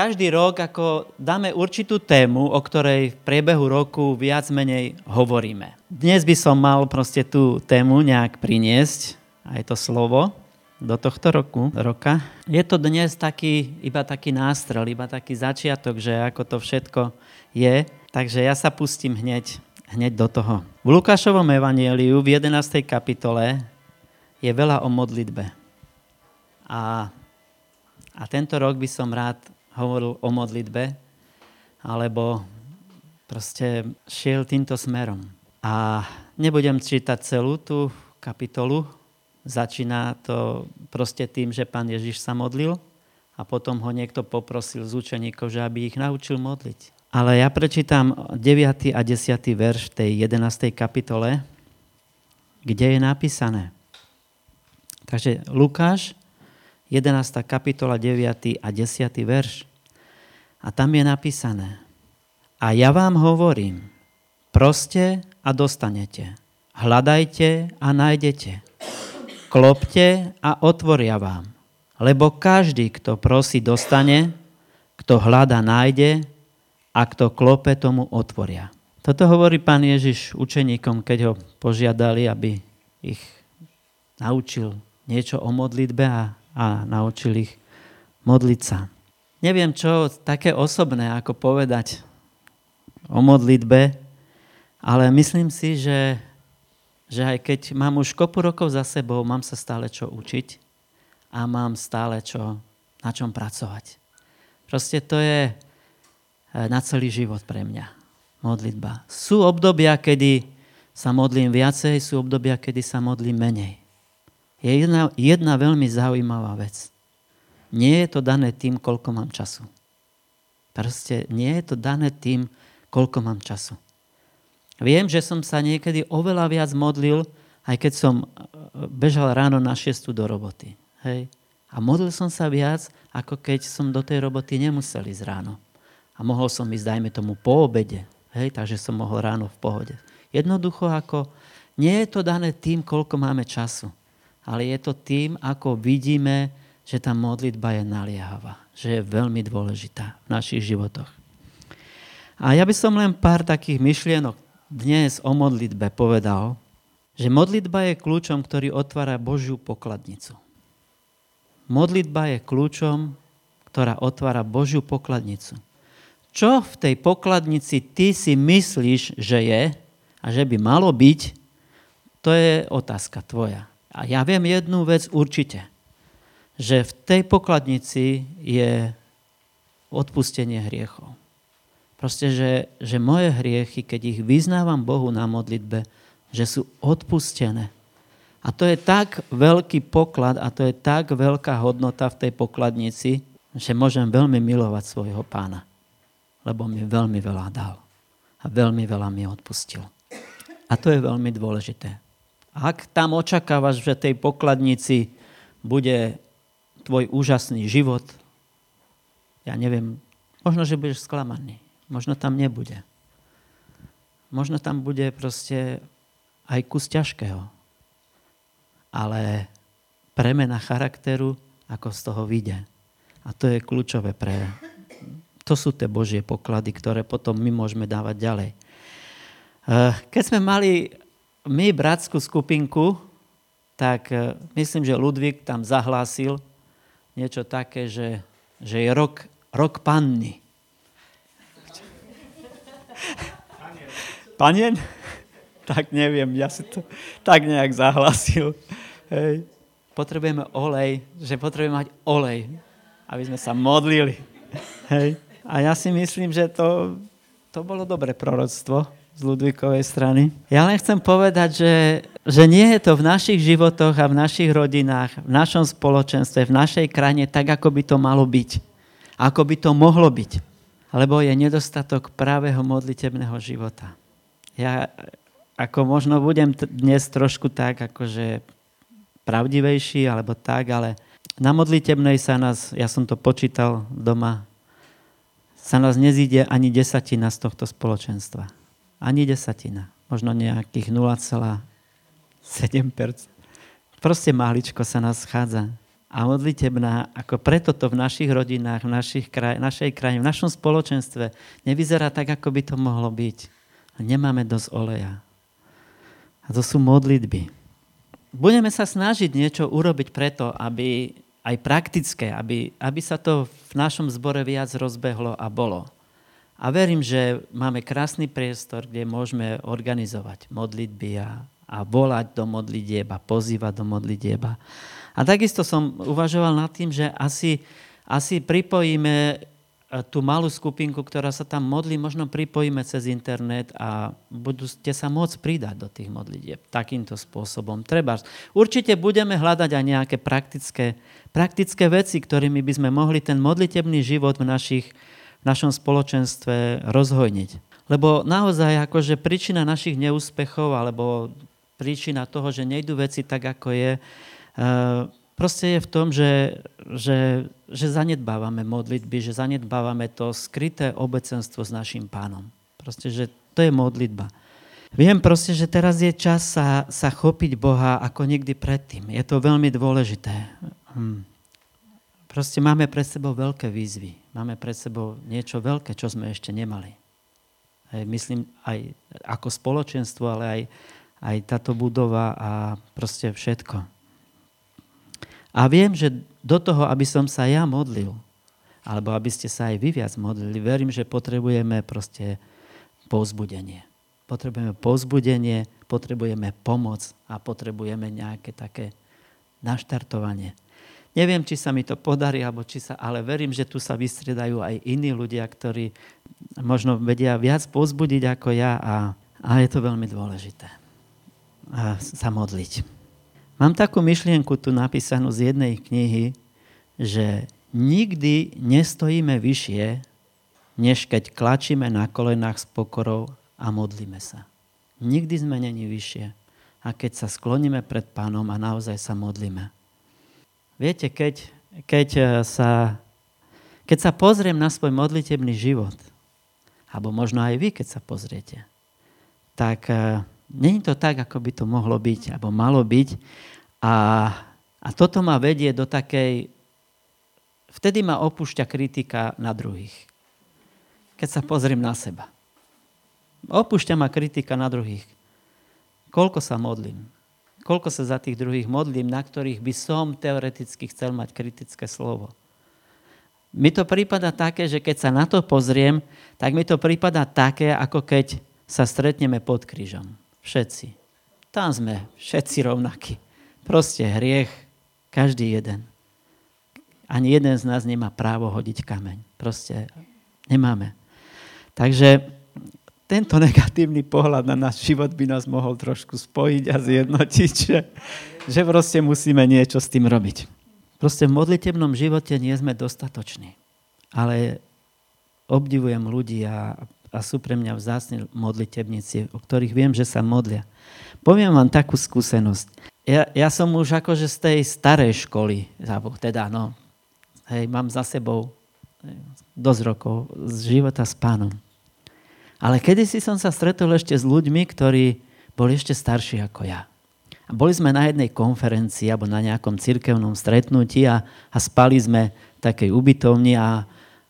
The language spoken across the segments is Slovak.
každý rok ako dáme určitú tému, o ktorej v priebehu roku viac menej hovoríme. Dnes by som mal proste tú tému nejak priniesť, aj to slovo, do tohto roku, roka. Je to dnes taký, iba taký nástrel, iba taký začiatok, že ako to všetko je. Takže ja sa pustím hneď, hneď do toho. V Lukášovom evanieliu v 11. kapitole je veľa o modlitbe. A, a tento rok by som rád hovoril o modlitbe, alebo proste šiel týmto smerom. A nebudem čítať celú tú kapitolu, začína to proste tým, že pán Ježiš sa modlil a potom ho niekto poprosil z učeníkov, že aby ich naučil modliť. Ale ja prečítam 9. a 10. verš tej 11. kapitole, kde je napísané. Takže Lukáš, 11. kapitola, 9. a 10. verš. A tam je napísané. A ja vám hovorím, proste a dostanete. Hľadajte a nájdete. Klopte a otvoria vám. Lebo každý, kto prosí, dostane, kto hľada, nájde a kto klope, tomu otvoria. Toto hovorí pán Ježiš učeníkom, keď ho požiadali, aby ich naučil niečo o modlitbe a, a naučil ich modliť sa. Neviem, čo také osobné, ako povedať o modlitbe, ale myslím si, že že aj keď mám už kopu rokov za sebou, mám sa stále čo učiť a mám stále čo, na čom pracovať. Proste to je eh, na celý život pre mňa. Modlitba. Sú obdobia, kedy sa modlím viacej, sú obdobia, kedy sa modlím menej. Je jedna, jedna veľmi zaujímavá vec. Nie je to dané tým, koľko mám času. Proste nie je to dané tým, koľko mám času. Viem, že som sa niekedy oveľa viac modlil, aj keď som e, bežal ráno na 6 do roboty. Hej. A modlil som sa viac, ako keď som do tej roboty nemusel ísť ráno. A mohol som ísť, dajme tomu, po obede. Hej, takže som mohol ráno v pohode. Jednoducho ako, nie je to dané tým, koľko máme času, ale je to tým, ako vidíme, že tá modlitba je naliehavá, že je veľmi dôležitá v našich životoch. A ja by som len pár takých myšlienok dnes o modlitbe povedal, že modlitba je kľúčom, ktorý otvára Božiu pokladnicu. Modlitba je kľúčom, ktorá otvára Božiu pokladnicu. Čo v tej pokladnici ty si myslíš, že je a že by malo byť, to je otázka tvoja. A ja viem jednu vec určite, že v tej pokladnici je odpustenie hriechov. Proste, že, že moje hriechy, keď ich vyznávam Bohu na modlitbe, že sú odpustené. A to je tak veľký poklad a to je tak veľká hodnota v tej pokladnici, že môžem veľmi milovať svojho pána. Lebo mi veľmi veľa dal. A veľmi veľa mi odpustil. A to je veľmi dôležité. Ak tam očakávaš, že tej pokladnici bude tvoj úžasný život, ja neviem, možno, že budeš sklamaný možno tam nebude. Možno tam bude proste aj kus ťažkého. Ale premena charakteru, ako z toho vyjde. A to je kľúčové pre... To sú tie Božie poklady, ktoré potom my môžeme dávať ďalej. Eh, keď sme mali my bratskú skupinku, tak eh, myslím, že Ludvík tam zahlásil niečo také, že, že je rok, rok panny. Panien? Tak neviem, ja si to tak nejak zahlasil. Hej. Potrebujeme olej, že potrebujeme mať olej, aby sme sa modlili. Hej. A ja si myslím, že to, to bolo dobré proroctvo z Ludvíkovej strany. Ja len chcem povedať, že, že nie je to v našich životoch a v našich rodinách, v našom spoločenstve, v našej krajine tak, ako by to malo byť. Ako by to mohlo byť lebo je nedostatok právého modlitebného života. Ja ako možno budem dnes trošku tak akože pravdivejší alebo tak, ale na modlitebnej sa nás, ja som to počítal doma, sa nás nezíde ani desatina z tohto spoločenstva. Ani desatina. Možno nejakých 0,7%. Proste máličko sa nás schádza. a modlitebná, ako preto to v našich rodinách, v našich kraj, našej krajine, v našom spoločenstve nevyzerá tak, ako by to mohlo byť. Nemáme dosť oleja. A to sú modlitby. Budeme sa snažiť niečo urobiť preto, aby aj praktické, aby, aby sa to v našom zbore viac rozbehlo a bolo. A verím, že máme krásny priestor, kde môžeme organizovať modlitby a, a volať do modlitieba, pozývať do modlitieba. A takisto som uvažoval nad tým, že asi, asi pripojíme e, tú malú skupinku, ktorá sa tam modlí, možno pripojíme cez internet a budete sa môcť pridať do tých modlitieb takýmto spôsobom. Treba. Určite budeme hľadať aj nejaké praktické, praktické veci, ktorými by sme mohli ten modlitebný život v našich v našom spoločenstve rozhojniť. Lebo naozaj akože príčina našich neúspechov alebo príčina toho, že nejdú veci tak, ako je, e, proste je v tom, že, že, že zanedbávame modlitby, že zanedbávame to skryté obecenstvo s našim pánom. Proste, že to je modlitba. Viem proste, že teraz je čas sa, sa chopiť Boha ako nikdy predtým. Je to veľmi dôležité. Hm. Proste máme pred sebou veľké výzvy. Máme pred sebou niečo veľké, čo sme ešte nemali. Aj, myslím aj ako spoločenstvo, ale aj, aj táto budova a proste všetko. A viem, že do toho, aby som sa ja modlil, alebo aby ste sa aj vy viac modlili, verím, že potrebujeme proste povzbudenie. Potrebujeme povzbudenie, potrebujeme pomoc a potrebujeme nejaké také naštartovanie. Neviem, či sa mi to podarí, alebo či sa, ale verím, že tu sa vystriedajú aj iní ľudia, ktorí možno vedia viac pozbudiť ako ja a, a je to veľmi dôležité. A sa modliť. Mám takú myšlienku tu napísanú z jednej knihy, že nikdy nestojíme vyššie, než keď klačíme na kolenách s pokorou a modlíme sa. Nikdy sme není vyššie. A keď sa skloníme pred pánom a naozaj sa modlíme. Viete, keď, keď, eh, sa, keď sa pozriem na svoj modlitebný život, alebo možno aj vy, keď sa pozriete, tak uh, není to tak, ako by to mohlo byť, alebo malo byť. A, a toto ma vedie do takej... Vtedy ma opúšťa kritika na druhých. Keď sa pozriem na seba. Opúšťa ma kritika na druhých. Koľko sa modlím? Koľko sa za tých druhých modlím, na ktorých by som teoreticky chcel mať kritické slovo. Mi to prípada také, že keď sa na to pozriem, tak mi to prípada také, ako keď sa stretneme pod krížom. Všetci. Tam sme všetci rovnakí. Proste hriech, každý jeden. Ani jeden z nás nemá právo hodiť kameň. Proste nemáme. Takže tento negatívny pohľad na náš život by nás mohol trošku spojiť a zjednotiť, že, že proste musíme niečo s tým robiť. Proste v modlitebnom živote nie sme dostatoční. Ale obdivujem ľudí a, a sú pre mňa vzácni modlitebníci, o ktorých viem, že sa modlia. Poviem vám takú skúsenosť. Ja, ja som už akože z tej starej školy, teda no, hej, mám za sebou dosť rokov z života s pánom. Ale kedysi som sa stretol ešte s ľuďmi, ktorí boli ešte starší ako ja. A boli sme na jednej konferencii alebo na nejakom cirkevnom stretnutí a, a spali sme v takej ubytovni a,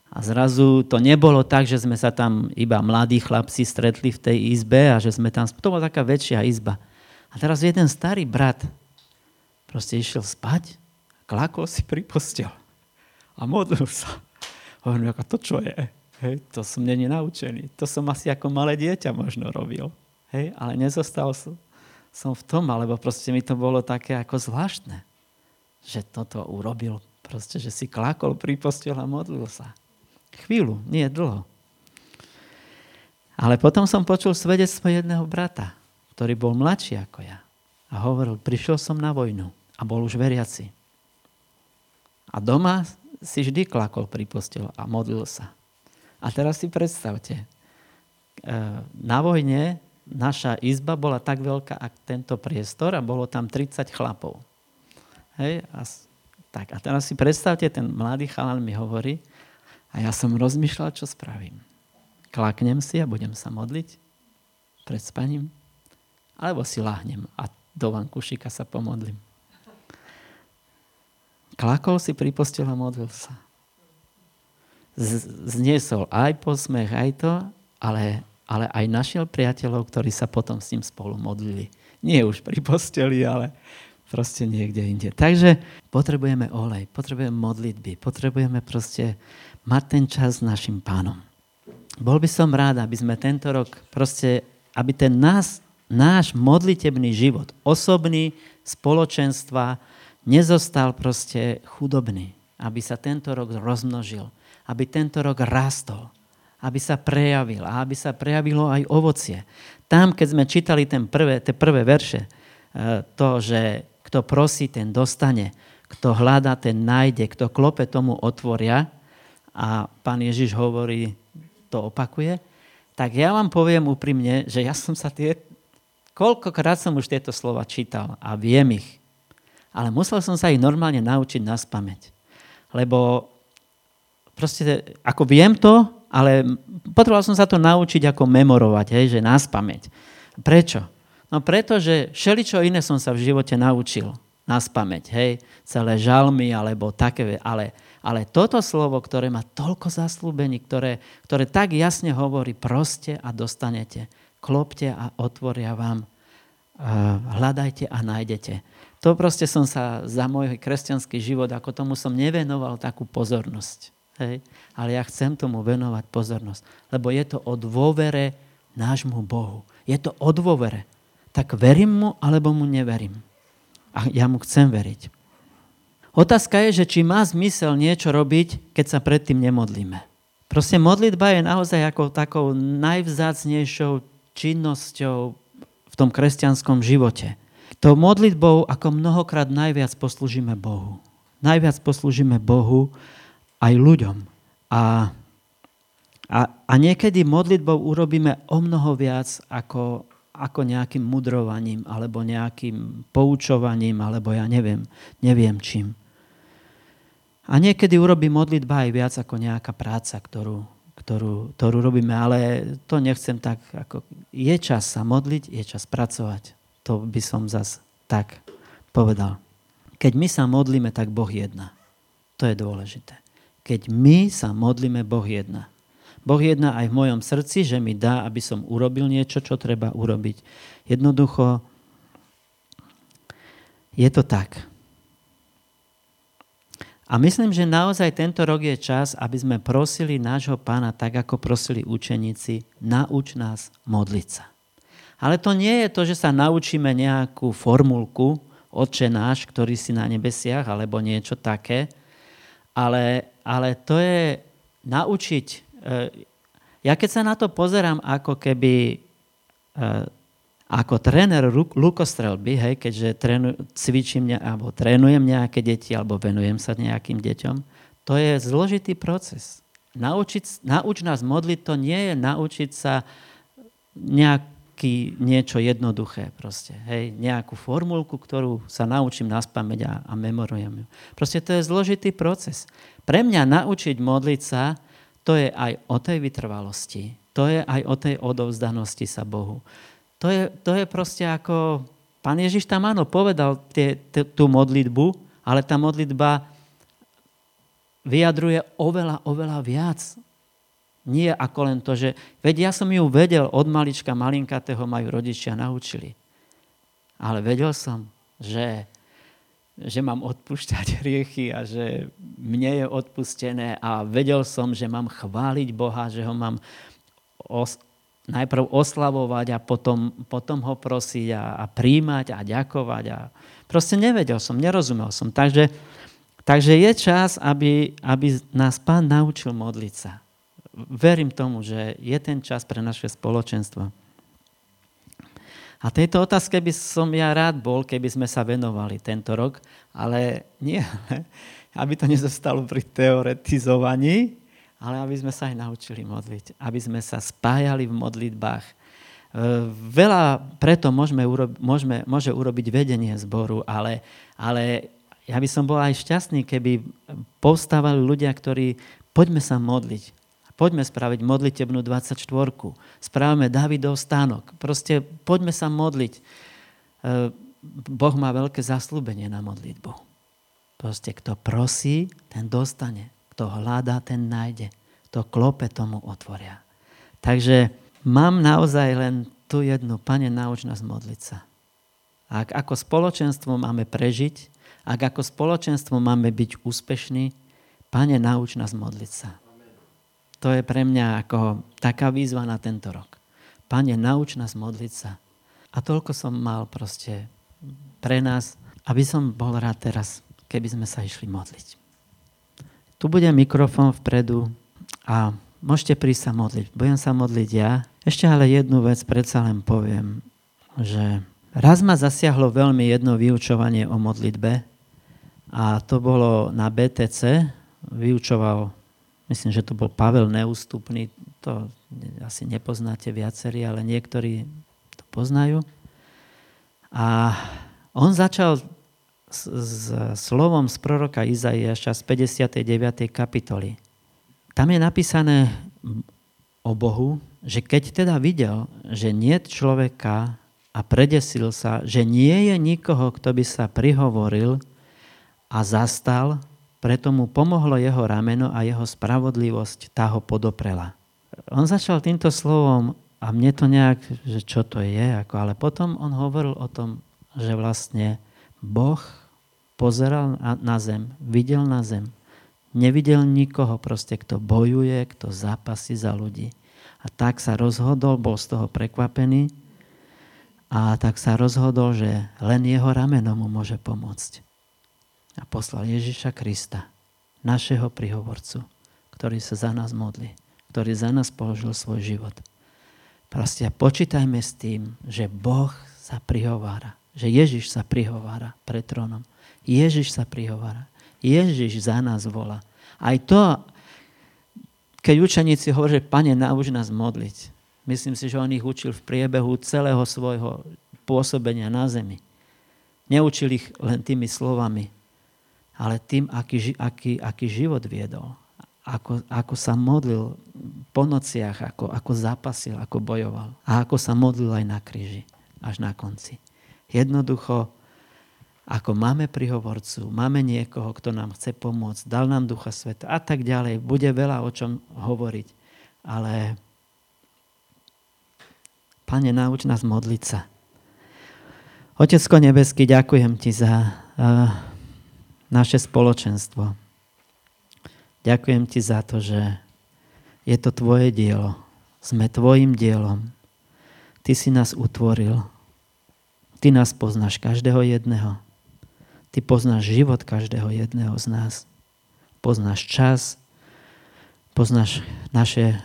a zrazu to nebolo tak, že sme sa tam iba mladí chlapci stretli v tej izbe a že sme tam... To bola taká väčšia izba. A teraz jeden starý brat proste išiel spať, klakol si pri postel a modlil sa. Hovorím, ako to čo je? Hej, to som není naučený. To som asi ako malé dieťa možno robil. Hej, ale nezostal som, som v tom, alebo proste mi to bolo také ako zvláštne, že toto urobil. Proste, že si klakol pri postel a modlil sa. Chvíľu, nie dlho. Ale potom som počul svedectvo jedného brata, ktorý bol mladší ako ja. A hovoril, prišiel som na vojnu a bol už veriaci. A doma si vždy klakol pri postel a modlil sa. A teraz si predstavte, e, na vojne naša izba bola tak veľká, ako tento priestor a bolo tam 30 chlapov. Hej, a, tak, a teraz si predstavte, ten mladý chalan mi hovorí a ja som rozmýšľal, čo spravím. Klaknem si a budem sa modliť pred spaním, alebo si láhnem a do vankušika sa pomodlím. klakol si pri a modlil sa. Zniesol aj posmech, aj to, ale, ale aj našiel priateľov, ktorí sa potom s ním spolu modlili. Nie už pri posteli, ale proste niekde inde. Takže potrebujeme olej, potrebujeme modlitby, potrebujeme proste mať ten čas s našim pánom. Bol by som rád, aby sme tento rok proste, aby ten nás, náš modlitebný život, osobný, spoločenstva, nezostal proste chudobný. Aby sa tento rok rozmnožil. Aby tento rok rastol. Aby sa prejavil. A aby sa prejavilo aj ovocie. Tam, keď sme čítali ten prvé, tie prvé verše, eh, to, že kto prosí, ten dostane. Kto hľadá, ten nájde. Kto klope, tomu otvoria. A pán Ježiš hovorí, to opakuje. Tak ja vám poviem úprimne, že ja som sa tie... Koľkokrát som už tieto slova čítal a viem ich ale musel som sa ich normálne naučiť na spameť. Lebo proste, ako viem to, ale potreboval som sa to naučiť ako memorovať, hej, že na spameť. Prečo? No preto, že všeličo iné som sa v živote naučil na spameť, hej, celé žalmy alebo také, ale, ale toto slovo, ktoré má toľko zaslúbení, ktoré, ktoré tak jasne hovorí, proste a dostanete, klopte a otvoria vám, hľadajte a nájdete. To proste som sa za môj kresťanský život, ako tomu som nevenoval takú pozornosť. Hej? Ale ja chcem tomu venovať pozornosť, lebo je to o dôvere nášmu Bohu. Je to o dôvere. Tak verím mu, alebo mu neverím. A ja mu chcem veriť. Otázka je, že či má zmysel niečo robiť, keď sa predtým nemodlíme. Proste modlitba je naozaj ako takou najvzácnejšou činnosťou v tom kresťanskom živote. To modlitbou ako mnohokrát najviac poslúžime Bohu. Najviac poslúžime Bohu aj ľuďom. A, a, a niekedy modlitbou urobíme o mnoho viac ako, ako nejakým mudrovaním alebo nejakým poučovaním alebo ja neviem, neviem čím. A niekedy urobí modlitba aj viac ako nejaká práca, ktorú, ktorú, ktorú robíme, ale to nechcem tak, ako je čas sa modliť, je čas pracovať to by som zas tak povedal. Keď my sa modlíme, tak Boh jedna. To je dôležité. Keď my sa modlíme, Boh jedna. Boh jedna aj v mojom srdci, že mi dá, aby som urobil niečo, čo treba urobiť. Jednoducho, je to tak. A myslím, že naozaj tento rok je čas, aby sme prosili nášho pána tak, ako prosili učeníci, nauč nás modliť sa. Ale to nie je to, že sa naučíme nejakú formulku, Otče náš, ktorý si na nebesiach, alebo niečo také, ale, ale to je naučiť. E, ja keď sa na to pozerám ako keby e, ako tréner lukostrelby, hej, keďže trénu, cvičím ne, alebo trénujem nejaké deti alebo venujem sa nejakým deťom, to je zložitý proces. Naučiť, nauč nás modliť, to nie je naučiť sa nejak nejaký, niečo jednoduché proste. Hej, nejakú formulku, ktorú sa naučím na spameť a, a memorujem ju. Proste to je zložitý proces. Pre mňa naučiť modliť sa, to je aj o tej vytrvalosti. To je aj o tej odovzdanosti sa Bohu. To je, to je proste ako... Pán Ježiš tam áno povedal tie, t- tú modlitbu, ale tá modlitba vyjadruje oveľa, oveľa viac nie ako len to, že veď ja som ju vedel od malička, malinkatého majú rodičia naučili. Ale vedel som, že, že mám odpúšťať hriechy a že mne je odpustené a vedel som, že mám chváliť Boha, že ho mám os, najprv oslavovať a potom, potom ho prosiť a, a príjmať a ďakovať. A... Proste nevedel som, nerozumel som. Takže, takže je čas, aby, aby nás pán naučil modliť sa verím tomu, že je ten čas pre naše spoločenstvo. A tejto otázke by som ja rád bol, keby sme sa venovali tento rok, ale nie, aby to nezostalo pri teoretizovaní, ale aby sme sa aj naučili modliť, aby sme sa spájali v modlitbách. E, veľa preto môžeme, môžeme, môže urobiť vedenie zboru, ale, ale ja by som bol aj šťastný, keby povstávali ľudia, ktorí poďme sa modliť, Poďme spraviť modlitebnú 24. Správame Davidov stánok. Proste poďme sa modliť. E, boh má veľké zaslúbenie na modlitbu. Proste kto prosí, ten dostane. Kto hľadá, ten nájde. Kto klope, tomu otvoria. Takže mám naozaj len tu jednu. Pane, nauč nás modliť sa. Ak ako spoločenstvo máme prežiť, ak ako spoločenstvo máme byť úspešní, Pane, nauč nás modliť sa. To je pre mňa ako taká výzva na tento rok. Pane, nauč nás modliť sa. A toľko som mal proste pre nás, aby som bol rád teraz keby sme sa išli modliť. Tu bude mikrofón vpredu a môžete prísť sa modliť. Budem sa modliť ja. Ešte ale jednu vec predsa len poviem, že raz ma zasiahlo veľmi jedno vyučovanie o modlitbe a to bolo na BTC. Vyučoval, myslím, že to bol Pavel Neústupný, to asi nepoznáte viacerí, ale niektorí to poznajú. A on začal s, s slovom z proroka Izaiaša z 59. kapitoly. Tam je napísané o Bohu, že keď teda videl, že nie človeka a predesil sa, že nie je nikoho, kto by sa prihovoril a zastal, preto mu pomohlo jeho rameno a jeho spravodlivosť tá ho podoprela. On začal týmto slovom a mne to nejak, že čo to je, ako, ale potom on hovoril o tom, že vlastne Boh pozeral na zem, videl na zem, nevidel nikoho proste, kto bojuje, kto zápasí za ľudí. A tak sa rozhodol, bol z toho prekvapený a tak sa rozhodol, že len jeho rameno mu môže pomôcť. A poslal Ježiša Krista, našeho prihovorcu, ktorý sa za nás modlí, ktorý za nás položil svoj život. Proste počítajme s tým, že Boh sa prihovára, že Ježiš sa prihovára pred trónom Ježiš sa prihovára. Ježiš za nás volá. Aj to, keď učeníci hovorí, že Pane, nauč nás modliť. Myslím si, že on ich učil v priebehu celého svojho pôsobenia na zemi. Neučil ich len tými slovami, ale tým, aký, aký, aký život viedol. Ako, ako sa modlil po nociach, ako, ako zapasil, ako bojoval. A ako sa modlil aj na kríži, až na konci. Jednoducho ako máme prihovorcu, máme niekoho, kto nám chce pomôcť, dal nám Ducha Sveta a tak ďalej. Bude veľa o čom hovoriť. Ale Pane, nauč nás modliť sa. Otecko nebeský, ďakujem Ti za uh, naše spoločenstvo. Ďakujem Ti za to, že je to Tvoje dielo. Sme Tvojim dielom. Ty si nás utvoril. Ty nás poznáš každého jedného. Ty poznáš život každého jedného z nás. Poznáš čas, poznáš naše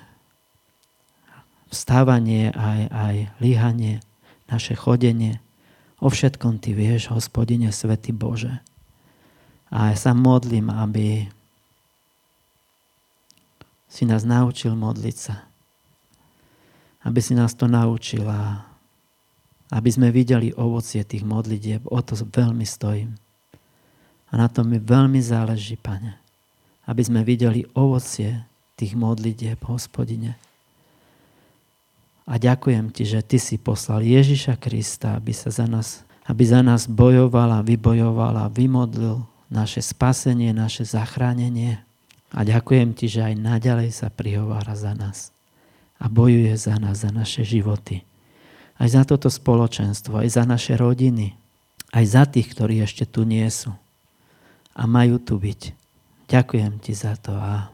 vstávanie, aj, aj líhanie, naše chodenie. O všetkom Ty vieš, hospodine, Svety Bože. A ja sa modlím, aby si nás naučil modliť sa. Aby si nás to naučila. Aby sme videli ovocie tých modlitieb. O to veľmi stojím. A na tom mi veľmi záleží, Pane, aby sme videli ovocie tých modlitieb, hospodine. A ďakujem Ti, že Ty si poslal Ježiša Krista, aby, sa za nás, aby za nás bojoval a vybojoval a vymodlil naše spasenie, naše zachránenie. A ďakujem Ti, že aj naďalej sa prihovára za nás a bojuje za nás, za naše životy. Aj za toto spoločenstvo, aj za naše rodiny, aj za tých, ktorí ešte tu nie sú a majú tu byť. Ďakujem ti za to a,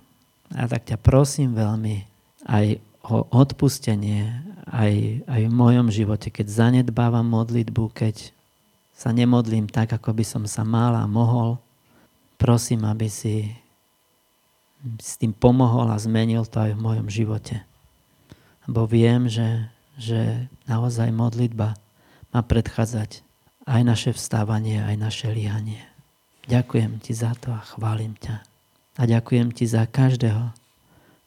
a tak ťa prosím veľmi aj o odpustenie aj, aj v mojom živote, keď zanedbávam modlitbu, keď sa nemodlím tak, ako by som sa mal a mohol. Prosím, aby si s tým pomohol a zmenil to aj v mojom živote. Lebo viem, že, že naozaj modlitba má predchádzať aj naše vstávanie, aj naše líhanie. Ďakujem ti za to a chválim ťa. A ďakujem ti za každého,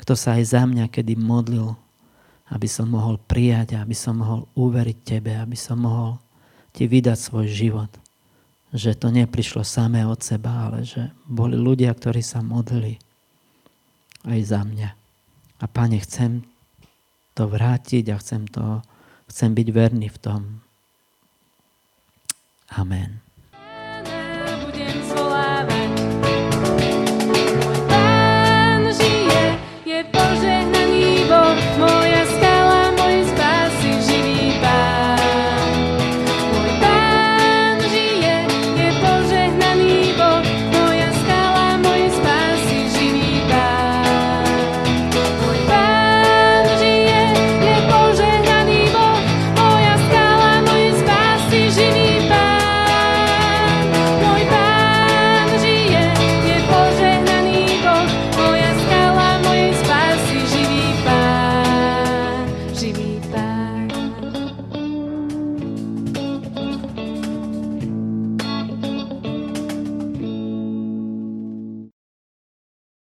kto sa aj za mňa kedy modlil, aby som mohol prijať, aby som mohol uveriť tebe, aby som mohol ti vydať svoj život. Že to neprišlo samé od seba, ale že boli ľudia, ktorí sa modlili aj za mňa. A Pane, chcem to vrátiť a chcem, to, chcem byť verný v tom. Amen.